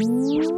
Bye.